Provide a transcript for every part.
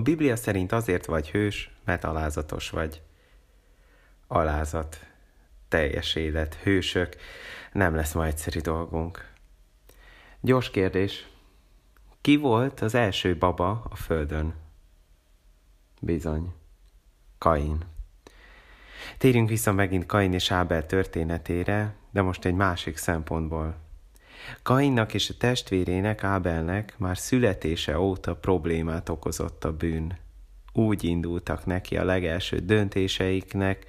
A Biblia szerint azért vagy hős, mert alázatos vagy. Alázat, teljes élet, hősök, nem lesz ma egyszerű dolgunk. Gyors kérdés. Ki volt az első baba a földön? Bizony. Kain. Térjünk vissza megint Kain és Ábel történetére, de most egy másik szempontból. Kainnak és a testvérének, Ábelnek már születése óta problémát okozott a bűn. Úgy indultak neki a legelső döntéseiknek,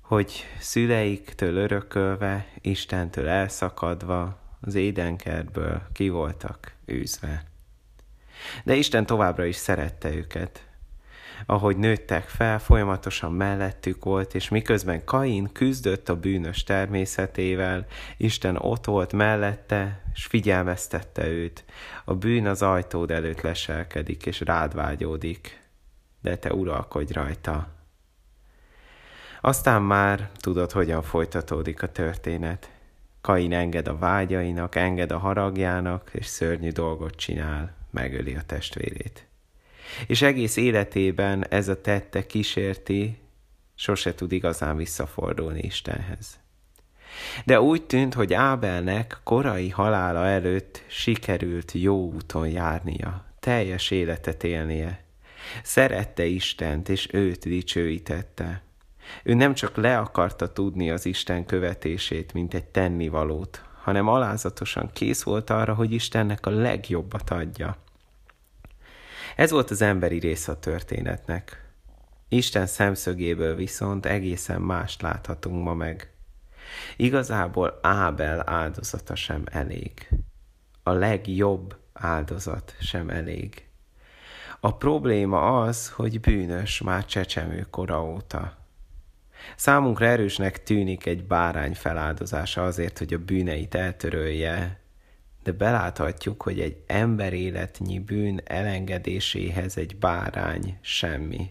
hogy szüleiktől örökölve, Istentől elszakadva, az édenkertből ki voltak űzve. De Isten továbbra is szerette őket. Ahogy nőttek fel, folyamatosan mellettük volt, és miközben Kain küzdött a bűnös természetével, Isten ott volt mellette, és figyelmeztette őt. A bűn az ajtód előtt leselkedik, és rád vágyódik, de te uralkodj rajta. Aztán már tudod, hogyan folytatódik a történet. Kain enged a vágyainak, enged a haragjának, és szörnyű dolgot csinál, megöli a testvérét. És egész életében ez a tette kísérti, sose tud igazán visszafordulni Istenhez. De úgy tűnt, hogy Ábelnek korai halála előtt sikerült jó úton járnia, teljes életet élnie. Szerette Istent, és őt dicsőítette. Ő nem csak le akarta tudni az Isten követését, mint egy tennivalót, hanem alázatosan kész volt arra, hogy Istennek a legjobbat adja. Ez volt az emberi rész a történetnek. Isten szemszögéből viszont egészen mást láthatunk ma meg. Igazából Ábel áldozata sem elég. A legjobb áldozat sem elég. A probléma az, hogy bűnös már csecsemő kora óta. Számunkra erősnek tűnik egy bárány feláldozása azért, hogy a bűneit eltörölje, de beláthatjuk, hogy egy ember életnyi bűn elengedéséhez egy bárány semmi.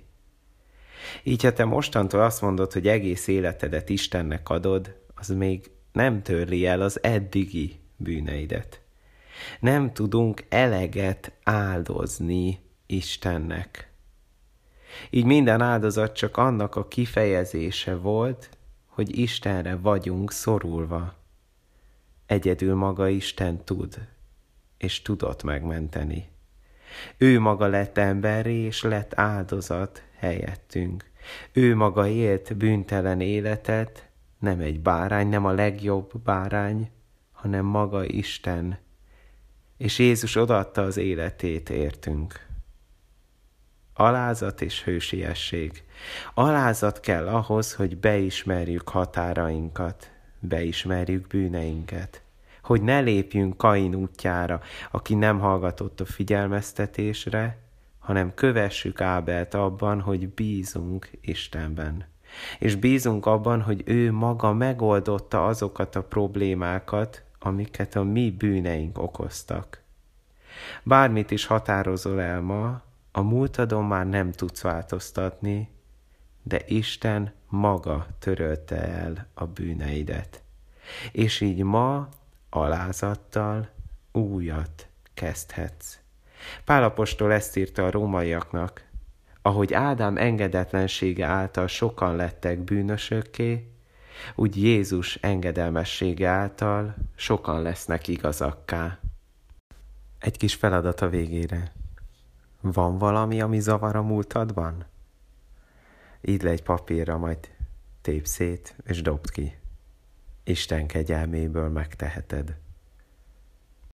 Így ha te mostantól azt mondod, hogy egész életedet Istennek adod, az még nem törli el az eddigi bűneidet. Nem tudunk eleget áldozni Istennek. Így minden áldozat csak annak a kifejezése volt, hogy Istenre vagyunk szorulva. Egyedül maga Isten tud, és tudott megmenteni. Ő maga lett emberi, és lett áldozat helyettünk. Ő maga élt bűntelen életet, nem egy bárány, nem a legjobb bárány, hanem maga Isten. És Jézus odaadta az életét értünk. Alázat és hősiesség. Alázat kell ahhoz, hogy beismerjük határainkat, beismerjük bűneinket. Hogy ne lépjünk Kain útjára, aki nem hallgatott a figyelmeztetésre, hanem kövessük Ábelt abban, hogy bízunk Istenben. És bízunk abban, hogy ő maga megoldotta azokat a problémákat, amiket a mi bűneink okoztak. Bármit is határozol el ma, a múltadon már nem tudsz változtatni, de Isten maga törölte el a bűneidet. És így ma alázattal újat kezdhetsz. Pálapostól ezt írta a rómaiaknak, ahogy Ádám engedetlensége által sokan lettek bűnösökké, úgy Jézus engedelmessége által sokan lesznek igazakká. Egy kis feladat a végére. Van valami, ami zavar a múltadban? Így le egy papírra, majd tép szét, és dobd ki. Isten kegyelméből megteheted.